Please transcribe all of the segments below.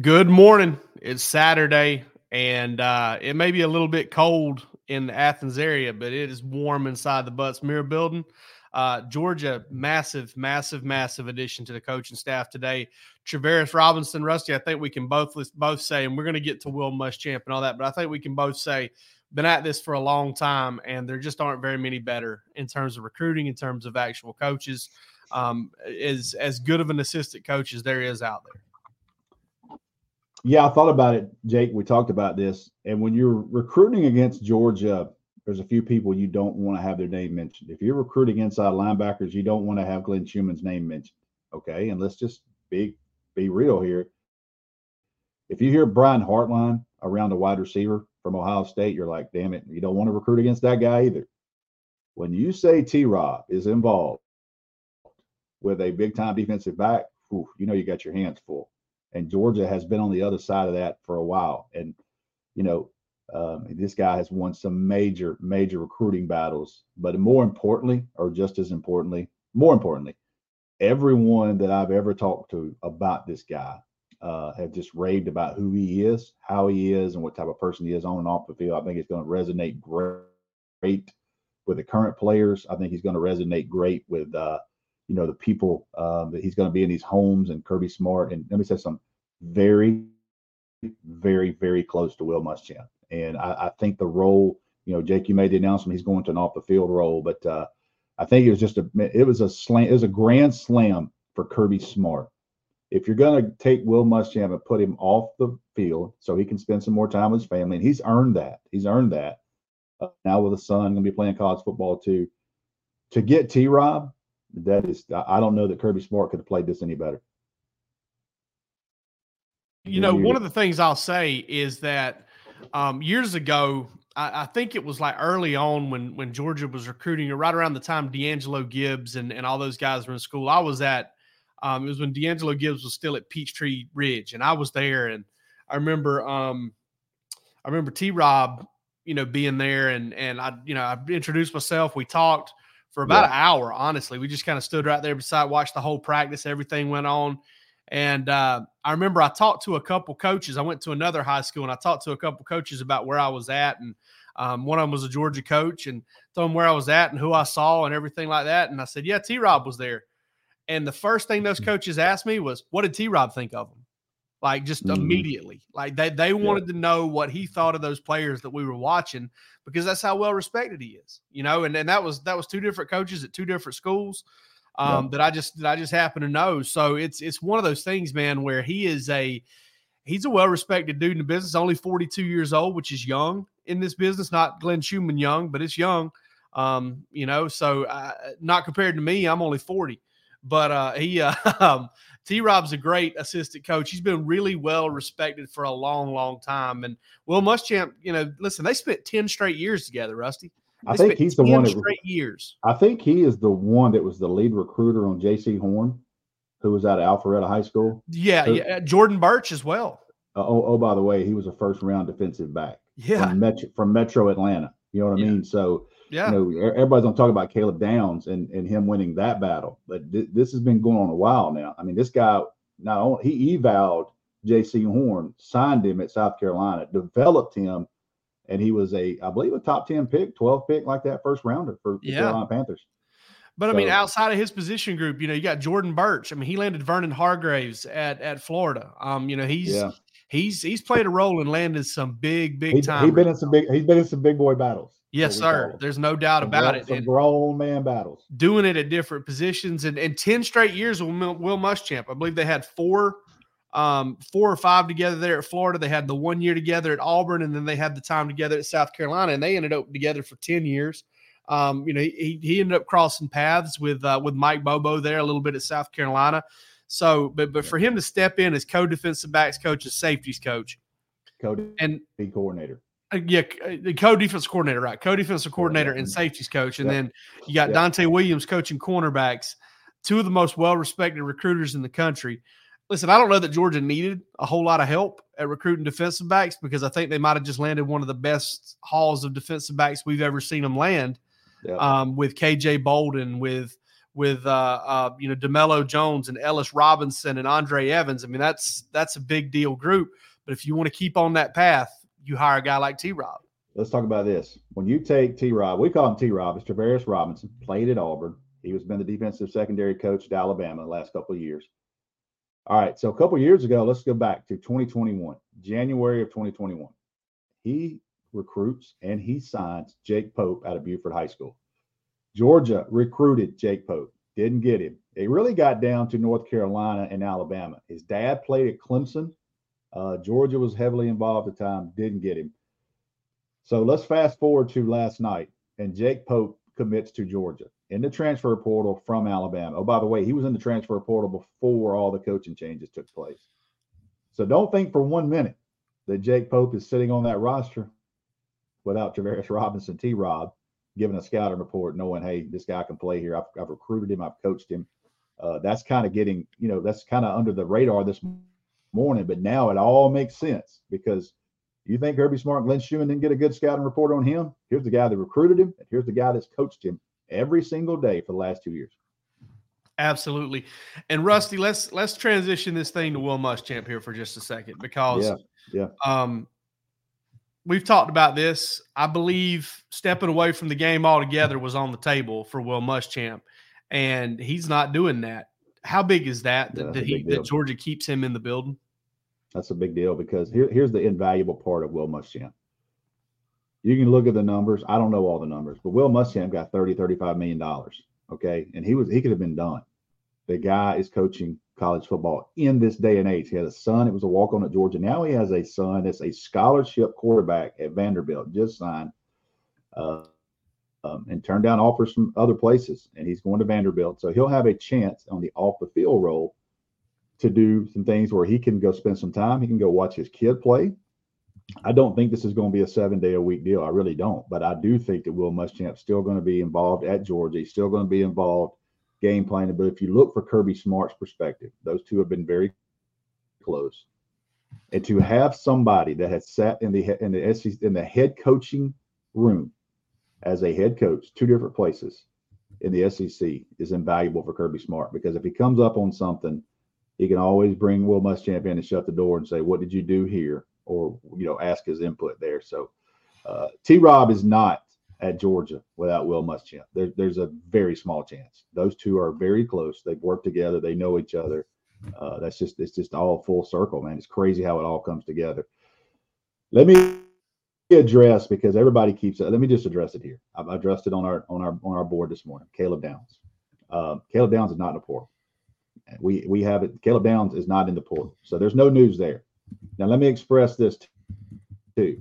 Good morning. It's Saturday, and uh, it may be a little bit cold in the Athens area, but it is warm inside the Butts-Mehre building. Uh, Georgia, massive, massive, massive addition to the coaching staff today. Travaris Robinson, Rusty, I think we can both both say, and we're going to get to Will Muschamp and all that, but I think we can both say been at this for a long time, and there just aren't very many better in terms of recruiting, in terms of actual coaches. Um, is as good of an assistant coach as there is out there. Yeah, I thought about it, Jake. We talked about this. And when you're recruiting against Georgia, there's a few people you don't want to have their name mentioned. If you're recruiting inside linebackers, you don't want to have Glenn Schumann's name mentioned. Okay. And let's just be be real here. If you hear Brian Hartline around a wide receiver from Ohio State, you're like, damn it, you don't want to recruit against that guy either. When you say T Rob is involved with a big time defensive back, whew, you know you got your hands full and Georgia has been on the other side of that for a while. And you know, um, this guy has won some major, major recruiting battles. But more importantly, or just as importantly, more importantly, everyone that I've ever talked to about this guy uh, have just raved about who he is, how he is, and what type of person he is on and off the field. I think it's going to resonate great with the current players. I think he's going to resonate great with uh, you know the people um, that he's going to be in these homes and Kirby Smart and let me say something very very very close to Will Muschamp. And I, I, think the role you know Jake you made the announcement he's going to an off the field role but uh, I think it was just a it was a slam it was a grand slam for Kirby Smart. If you're going to take Will Muschamp and put him off the field so he can spend some more time with his family and he's earned that he's earned that. Uh, now with a son going to be playing college football too. To get T Rob that is, I don't know that Kirby Smart could have played this any better. You know, one of the things I'll say is that um, years ago, I, I, think it was like early on when when Georgia was recruiting, or right around the time D'Angelo Gibbs and, and all those guys were in school. I was at um, it was when D'Angelo Gibbs was still at Peachtree Ridge, and I was there, and I remember um, I remember T Rob, you know, being there, and and I you know I introduced myself, we talked for about yeah. an hour. Honestly, we just kind of stood right there beside, watched the whole practice. Everything went on, and uh, I remember I talked to a couple coaches. I went to another high school and I talked to a couple coaches about where I was at, and um, one of them was a Georgia coach, and told them where I was at and who I saw and everything like that. And I said, "Yeah, T. Rob was there." And the first thing those mm-hmm. coaches asked me was, "What did T. Rob think of him?" Like just mm-hmm. immediately, like they they wanted yeah. to know what he thought of those players that we were watching because that's how well respected he is, you know. And and that was that was two different coaches at two different schools um, yeah. that I just that I just happen to know. So it's it's one of those things, man, where he is a he's a well respected dude in the business, only 42 years old, which is young in this business, not Glenn Schumann young, but it's young. Um, you know, so uh, not compared to me, I'm only 40, but uh, he, uh, um, T Rob's a great assistant coach. He's been really well respected for a long, long time. And Will Muschamp, you know, listen, they spent 10 straight years together, Rusty. They I think he's the one that straight years. I think he is the one that was the lead recruiter on Jaycee Horn, who was out of Alpharetta High School. Yeah, who, yeah. Jordan Burch as well. Uh, oh, oh, by the way, he was a first round defensive back. Yeah. From Metro, from Metro Atlanta. You know what I yeah. mean? So yeah. You know, everybody's gonna talk about Caleb Downs and, and him winning that battle, but th- this has been going on a while now. I mean, this guy not only he evaled Jaycee Horn, signed him at South Carolina, developed him, and he was a, I believe, a top 10 pick, 12 pick, like that first rounder for the yeah. Carolina Panthers. But I mean, outside of his position group, you know, you got Jordan Burch. I mean, he landed Vernon Hargreaves at at Florida. Um, you know, he's yeah. He's he's played a role and landed some big, big he, time. He's been in some big he's been in some big boy battles. Yes, sir. There's no doubt some about it. Some grown man battles. Doing it at different positions and, and 10 straight years with Will Muschamp. I believe they had four um, four or five together there at Florida. They had the one year together at Auburn, and then they had the time together at South Carolina, and they ended up together for 10 years. Um, you know, he, he ended up crossing paths with uh, with Mike Bobo there a little bit at South Carolina. So, but but for him to step in as co-defensive backs coach, as safeties coach, co and the coordinator. Uh, yeah, uh, the co-defensive coordinator, right? Co-defensive coordinator and safeties coach, and yep. then you got yep. Donte Williams coaching cornerbacks, two of the most well-respected recruiters in the country. Listen, I don't know that Georgia needed a whole lot of help at recruiting defensive backs because I think they might have just landed one of the best hauls of defensive backs we've ever seen them land. Yep. Um, with KJ Bolden, with with uh, uh, you know Demello Jones and Ellis Robinson and Andre Evans. I mean, that's that's a big deal group. But if you want to keep on that path, you hire a guy like T. Rob. Let's talk about this. When you take T. Rob, we call him T. Rob. It's Travaris Robinson. Played at Auburn. He was been the defensive secondary coach at Alabama the last couple of years. All right, so a couple years ago, let's go back to 2021, January of 2021. He recruits and he signs Jake Pope out of Buford High School. Georgia recruited Jake Pope, didn't get him. It really got down to North Carolina and Alabama. His dad played at Clemson. Uh, Georgia was heavily involved at the time, didn't get him. So let's fast forward to last night, and Jake Pope commits to Georgia in the transfer portal from Alabama. Oh, by the way, he was in the transfer portal before all the coaching changes took place. So don't think for one minute that Jake Pope is sitting on that roster without Travaris Robinson, T Rob, giving a scouting report, knowing, hey, this guy can play here. I've, I've recruited him, I've coached him. Uh, that's kind of getting, you know, that's kind of under the radar this morning, but now it all makes sense because you think Kirby Smart, Glenn Schumann didn't get a good scouting report on him? Here's the guy that recruited him, and here's the guy that's coached him every single day for the last two years. Absolutely. And Rusty, let's let's transition this thing to Will Muschamp here for just a second because yeah, yeah. Um, we've talked about this. I believe stepping away from the game altogether was on the table for Will Muschamp, and he's not doing that. How big is that yeah, that, he, that Georgia keeps him in the building? That's a big deal because here, here's the invaluable part of Will Muschamp. You can look at the numbers. I don't know all the numbers, but Will Muschamp got 30, 35 million dollars. Okay. And he was he could have been done. The guy is coaching college football in this day and age. He had a son, it was a walk-on at Georgia. Now he has a son that's a scholarship quarterback at Vanderbilt, just signed. Uh, um, and turned down offers from other places, and he's going to Vanderbilt. So he'll have a chance on the off the field role to do some things where he can go spend some time. He can go watch his kid play. I don't think this is going to be a seven day a week deal. I really don't. But I do think that Will Muschamp's still going to be involved at Georgia. He's still going to be involved game planning. But if you look for Kirby Smart's perspective, those two have been very close. And to have somebody that has sat in the in the SEC, in the head coaching room as a head coach, two different places in the SEC is invaluable for Kirby Smart because if he comes up on something, he can always bring Will Muschamp in and shut the door and say, "What did you do here?" or you know, ask his input there. So uh, T. Rob is not at Georgia without Will Muschamp. There, there's a very small chance. Those two are very close. They've worked together. They know each other. Uh, that's just it's just all full circle, man. It's crazy how it all comes together. Let me address because everybody keeps it. Let me just address it here. I've addressed it on our on our on our board this morning. Caleb Downs. Uh, Caleb Downs is not in the portal. We we have it. Caleb Downs is not in the portal, so there's no news there. Now let me express this too.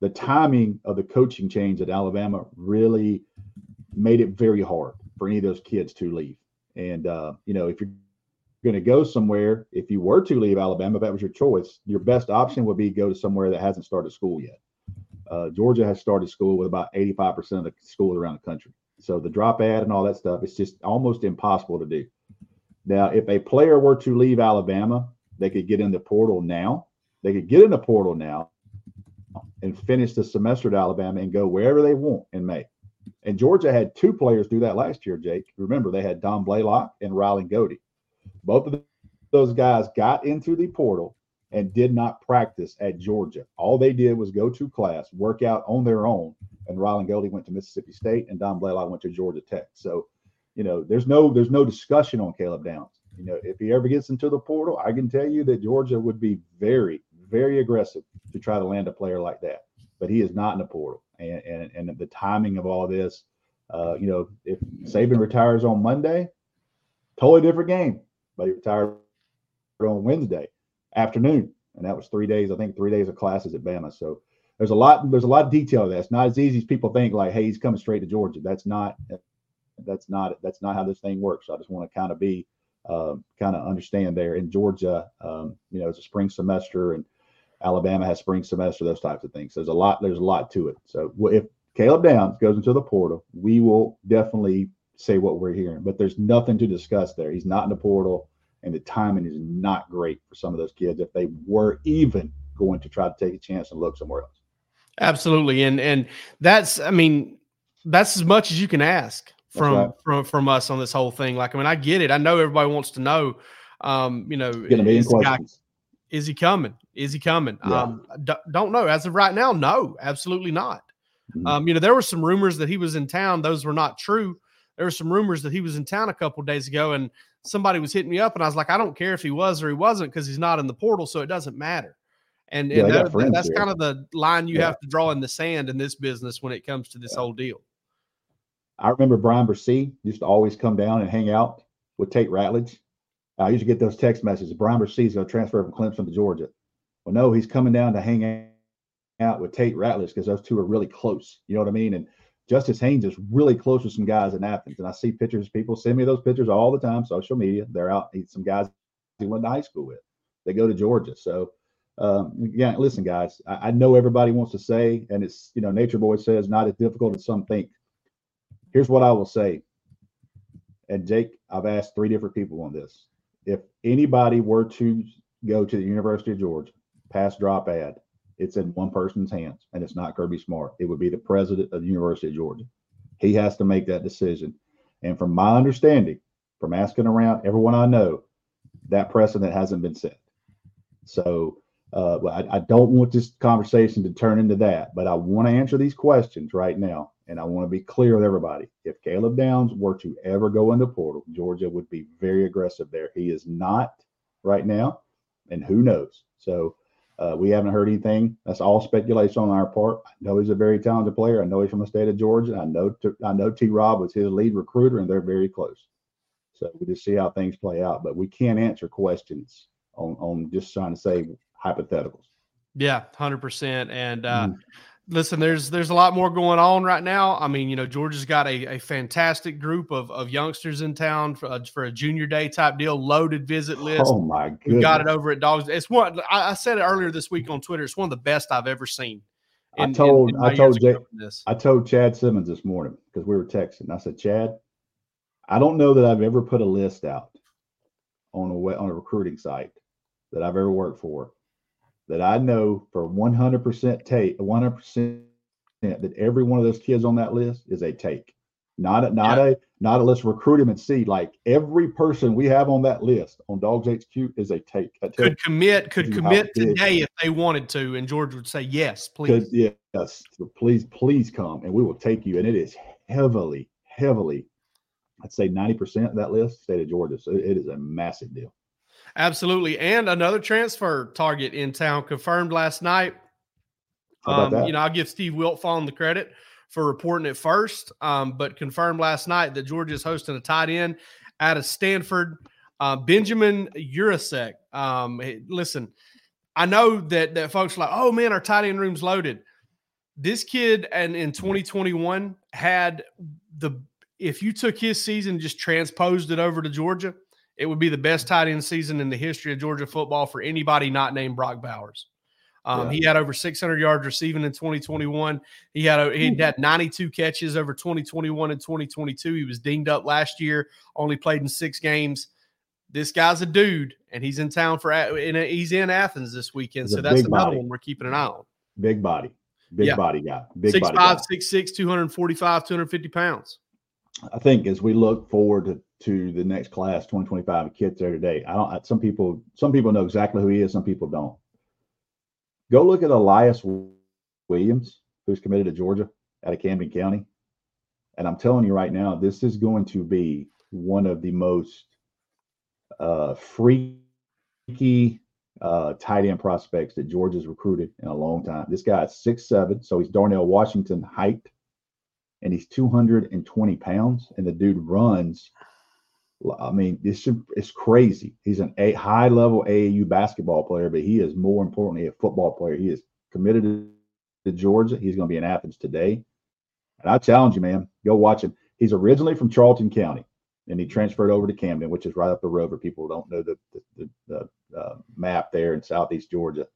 The timing of the coaching change at Alabama really made it very hard for any of those kids to leave, and uh, you know if you're going to go somewhere, if you were to leave Alabama, if that was your choice, your best option would be go to somewhere that hasn't started school yet. Uh, Georgia has started school with about 85% of the schools around the country. So the drop add and all that stuff, it's just almost impossible to do. Now, if a player were to leave Alabama, they could get in the portal now. They could get in the portal now and finish the semester at Alabama and go wherever they want in May. And Georgia had two players do that last year, Jake. Remember, they had Dom Blaylock and Ryland Goede. Both of those guys got into the portal and did not practice at Georgia. All they did was go to class, work out on their own. And Ryland Goede went to Mississippi State, and Dom Blaylock went to Georgia Tech. So, you know, there's no there's no discussion on Caleb Downs. You know, if he ever gets into the portal, I can tell you that Georgia would be very, very aggressive to try to land a player like that. But he is not in the portal, and and, and the timing of all this. Uh, you know, if Saban retires on Monday, totally different game but he retired on Wednesday afternoon, and that was three days. I think three days of classes at Bama. So there's a lot. There's a lot of detail to that. It's not as easy as people think. Like, hey, he's coming straight to Georgia. That's not. That's not. That's not how this thing works. So I just want to kind of be uh, kind of understand there. In Georgia, um, you know, it's a spring semester, and Alabama has spring semester, those types of things. So there's a lot. There's a lot to it. So if Caleb Downs goes into the portal, we will definitely say what we're hearing. But there's nothing to discuss there. He's not in the portal, and the timing is not great for some of those kids if they were even going to try to take a chance and look somewhere else. Absolutely, and and that's I mean that's as much as you can ask from right. from from us on this whole thing. Like I mean, I get it. I know everybody wants to know. Um, you know, is, guy, is, he coming? Is he coming? Yeah. Um, d- don't know. As of right now, no, absolutely not. Mm-hmm. Um, you know, there were some rumors that he was in town. Those were not true. There were some rumors that he was in town a couple days ago, and somebody was hitting me up, and I was like, I don't care if he was or he wasn't because he's not in the portal, so it doesn't matter. And, yeah, and that, that's here. kind of the line you yeah. have to draw in the sand in this business when it comes to this whole deal. I remember Bryan Bresee used to always come down and hang out with Tate Ratledge. I to get those text messages. Bryan is going to transfer from Clemson to Georgia. Well, no, he's coming down to hang out with Tate Ratliff because those two are really close. You know what I mean? And Justice Haynes is really close with some guys in Athens. And I see pictures, people send me those pictures all the time, social media. They're out, he's some guys he went to high school with. They go to Georgia. So um, yeah, listen, guys, I, I, know everybody wants to say, and it's, you know, Nature Boy says not as difficult as some think. Here's what I will say. And Jake, I've asked three different people on this. If anybody were to go to the University of Georgia, pass drop add, it's in one person's hands, and it's not Kirby Smart. It would be the president of the University of Georgia. He has to make that decision. And from my understanding, from asking around everyone I know, that precedent hasn't been set. So uh, I, I don't want this conversation to turn into that, but I want to answer these questions right now. And I want to be clear with everybody. If Caleb Downs were to ever go into portal, Georgia would be very aggressive there. He is not right now, and who knows? So uh, we haven't heard anything. That's all speculation on our part. I know he's a very talented player. I know he's from the state of Georgia. I know t- I know T. Rob was his lead recruiter, and they're very close. So we just see how things play out. But we can't answer questions on on just trying to say hypotheticals. Yeah, hundred percent. And uh, mm. Listen, there's there's a lot more going on right now. I mean, you know, Georgia's got a, a fantastic group of, of youngsters in town for, uh, for a junior day type deal, loaded visit list. Oh my god, we got it over at Dogs. It's one I, I, said it earlier this week on Twitter. It's one of the best I've ever seen. In, I told in, in I told Jay, I told Chad Simmons this morning because we were texting. I said, Chad, I don't know that I've ever put a list out on a on a recruiting site that I've ever worked for that I know for 100% take 100% that every one of those kids on that list is a take. Not a, not yeah. a not a let's recruit him and see. Like every person we have on that list on Dogs HQ is a take. Could commit, could commit today if they wanted to, and George would say yes, please. Yes, please, please come, and we will take you. And it is heavily, heavily. I'd say ninety percent of that list state of Georgia. So it is a massive deal. Absolutely. And another transfer target in town confirmed last night. Um, you know, I'll give Steve Wiltfong the credit for reporting it first, um, but confirmed last night that Georgia is hosting a tight end out of Stanford. Uh, Benjamin Yurosek. Um, listen, I know that that folks are like, oh man, our tight end room's loaded. This kid and in 2021 had the if you took his season just transposed it over to Georgia, it would be the best tight end season in the history of Georgia football for anybody not named Brock Bowers. Um, yeah. He had over 600 yards receiving in 2021. He had he had 92 catches over 2021 and 2022. He was dinged up last year, only played in six games. This guy's a dude, and he's in town for and he's in Athens this weekend. He's so that's another body. one we're keeping an eye on. Big body, big yeah. body guy, big six body five, guy. six six, 245, 250 pounds. I think as we look forward to, to the next class, 2025 kids there today, I don't. Some people, some people know exactly who he is. Some people don't. Go look at Elyiss Williams, who's committed to Georgia out of Camden County, and I'm telling you right now, this is going to be one of the most uh, freaky uh, tight end prospects that Georgia's recruited in a long time. This guy is six seven, so he's Darnell Washington height and he's 220 pounds, and the dude runs. I mean, it's it's crazy. He's an a high level AAU basketball player, but he is more importantly a football player. He is committed to, Georgia. He's going to be in Athens today, and I challenge you, man, go watch him. He's originally from Charlton County, and he transferred over to Camden, which is right up the road for people who don't know the the, the, the uh, map there in southeast Georgia.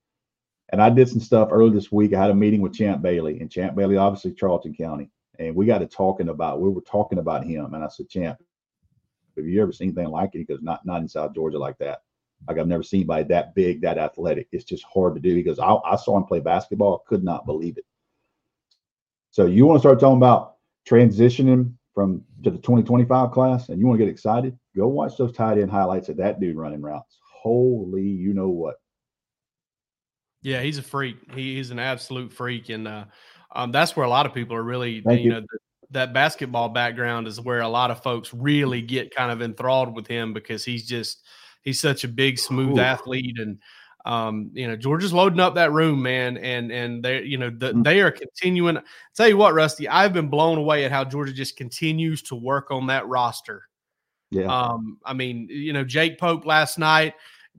And I did some stuff earlier this week. I had a meeting with Champ Bailey, and Champ Bailey, obviously Charlton County, and we got to talking about. We were talking about him, and I said, Champ, have you ever seen anything like it? He goes, not not in South Georgia like that. Like I've never seen anybody that big, that athletic. It's just hard to do. He goes, I, I saw him play basketball, could not believe it. So you want to start talking about transitioning from to the 2025 class and you want to get excited, go watch those tight end highlights of that dude running routes. Holy, you know what? Yeah, he's a freak. He, he's an absolute freak, and uh, um, that's where a lot of people are really, Thank you you. know, th- that basketball background is where a lot of folks really get kind of enthralled with him because he's just he's such a big, smooth Ooh. athlete, and um, you know, Georgia's loading up that room, man, and and they, you know, the, Mm. they are continuing. Tell you what, Rusty, I've been blown away at how Georgia just continues to work on that roster. Yeah. Um, I mean, you know, Jake Pope last night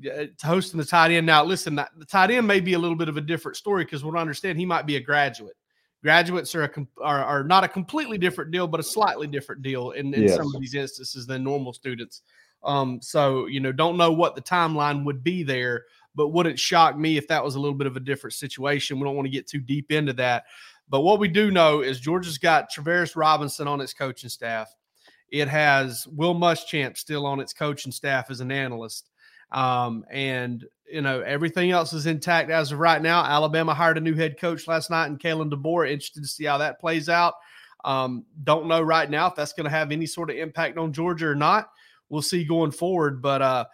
uh, hosting the tight end. Now, listen, the tight end may be a little bit of a different story because what I understand, he might be a graduate. Graduates are a are, are not a completely different deal, but a slightly different deal in, in some of these instances than normal students. Um, so you know, don't know what the timeline would be there, but wouldn't shock me if that was a little bit of a different situation. We don't want to get too deep into that. But what we do know is Georgia's got Travaris Robinson on its coaching staff. It has Will Muschamp still on its coaching staff as an analyst. Um, and you know, everything else is intact as of right now. Alabama hired a new head coach last night and Kalen DeBoer. Interested to see how that plays out. Um, don't know right now if that's going to have any sort of impact on Georgia or not. We'll see going forward. But uh,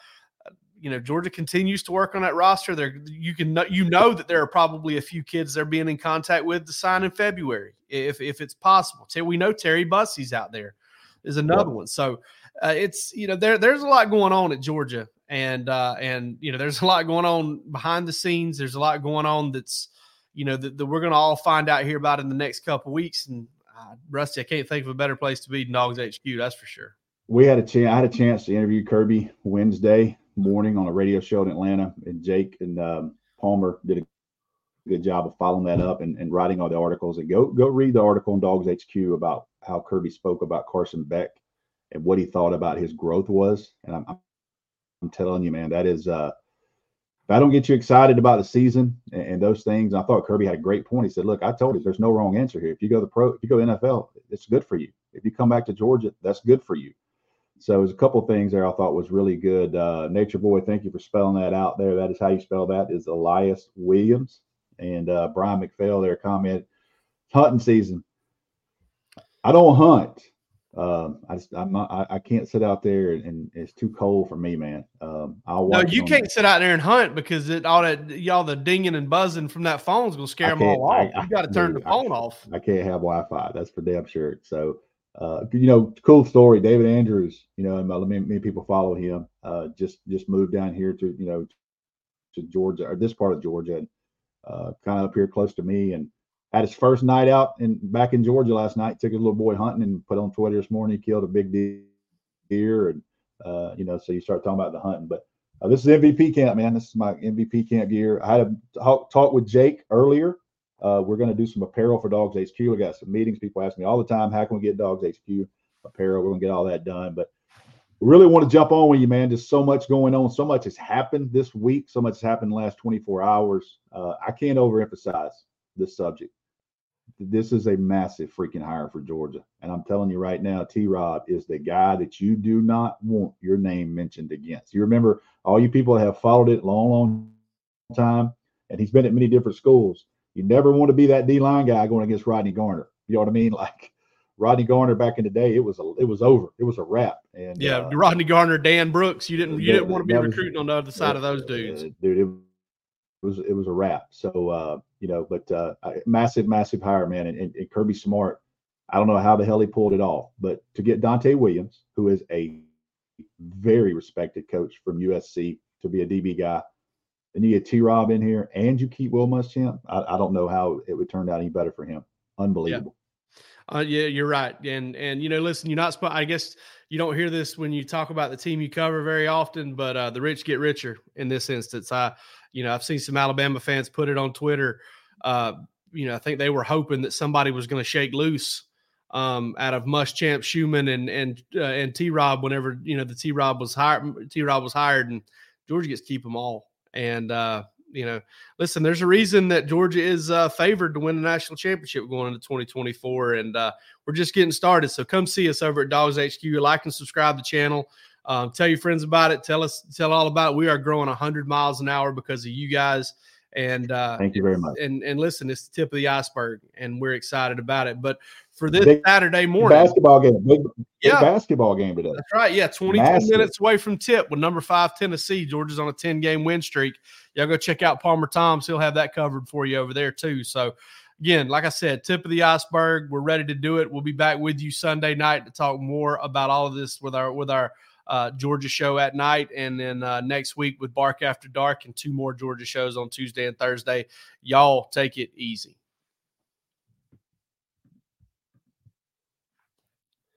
you know, Georgia continues to work on that roster. There, you can know, you know that there are probably a few kids they're being in contact with to sign in February, if if it's possible. We know Terry Bussey's out there is another one. So uh, it's you know there there's a lot going on at Georgia, and uh, and you know there's a lot going on behind the scenes. There's a lot going on that's you know that, that we're going to all find out here about in the next couple weeks. And uh, Rusty, I can't think of a better place to be than Dogs HQ. That's for sure. we had a chance. I had a chance to interview Kirby Wednesday morning on a radio show in Atlanta, and Jake and um, Palmer did a good job of following that up and, and writing all the articles. And go go read the article on Dogs HQ about how Kirby spoke about Carson Beck and what he thought about his growth was. And I'm I'm telling you, man, that is uh if I don't get you excited about the season and, and those things, I thought Kirby had a great point. He said, "Look, I told you, there's no wrong answer here. If you go the pro, if you go NFL, it's good for you. If you come back to Georgia, that's good for you." So there's a couple things there I thought was really good. Uh, Nature Boy, thank you for spelling that out there. That is how you spell that. Is Elyiss Williams and uh, Brian McPhail there comment hunting season. I don't hunt. Um, I just I'm not, I, I can't sit out there and, and it's too cold for me, man. Um, I'll No, you can't sit out there and hunt because it all that y'all the dinging and buzzing from that phone's gonna scare them all off. I- you got to I- turn the dude, I- phone off. I can't have Wi-Fi. That's for damn sure. So, uh, you know, cool story. David Andrews, you know, and many, many people follow him. Uh, just just moved down here to you know to Georgia or this part of Georgia, and, uh, kind of up here close to me, and had his first night out and back in Georgia last night. Took his little boy hunting and put on Twitter this morning. He killed a big deer, and uh, you know, so you start talking about the hunting, but. Uh, this is MVP camp, man. This is my MVP camp gear. I had a talk, with Jake earlier. Uh, we're going to do some apparel for Dogs HQ. We got some meetings. People ask me all the time, how can we get Dogs HQ apparel? We're going to get all that done. But we really want to jump on with you, man. There's so much going on. So much has happened this week. So much has happened in the last 24 hours. Uh, I can't overemphasize this subject. This is a massive freaking hire for Georgia. And I'm telling you right now, T Rob is the guy that you do not want your name mentioned against. You remember all you people that have followed it long, long time, and he's been at many different schools. You never want to be that D line guy going against Rodney Garner. You know what I mean? Like Rodney Garner back in the day, it was a it was over. It was a wrap. And Yeah, uh, Rodney Garner, Dan Brooks. You didn't you didn't want to be that was- recruiting on the other side of those dudes. dude. It was it was a wrap. So uh, you know, but uh, massive, massive hire, man. And, and, and Kirby Smart, I don't know how the hell he pulled it off, but to get Donte Williams, who is a very respected coach from USC, to be a DB guy, and you get T Rob in here, and you keep Will Muschamp. I, I don't know how it would turn out any better for him. Unbelievable. Uh, yeah, you're right. And and you know, listen, you're not. I guess you don't hear this when you talk about the team you cover very often, but uh, the rich get richer in this instance. I, you know, I've seen some Alabama fans put it on Twitter. Uh, you know, I think they were hoping that somebody was going to shake loose um, out of Muschamp, Schumann, and and uh, and T. Rob. Whenever you know the T. Rob was hired, T. Rob was hired, and Georgia gets to keep them all. And uh, you know, listen, there's a reason that Georgia is uh, favored to win the national championship going into 2024, and uh, we're just getting started. So come see us over at Dogs HQ. Like and subscribe to the channel. Um, tell your friends about it. Tell us, tell all about it. We are growing 100 miles an hour because of you guys. And uh, thank you very much. And and listen, it's the tip of the iceberg, and we're excited about it. But for this big, Saturday morning, basketball game, big, big yeah, basketball game today. That's right. Yeah, 22 minutes away from tip with number five Tennessee. Georgia's on a 10 game win streak. Y'all go check out Palmer Thomas. He'll have that covered for you over there too. So again, like I said, tip of the iceberg. We're ready to do it. We'll be back with you Sunday night to talk more about all of this with our with our uh, Georgia show at night, and then uh, next week with Bark After Dark, and two more Georgia shows on Tuesday and Thursday. Y'all take it easy.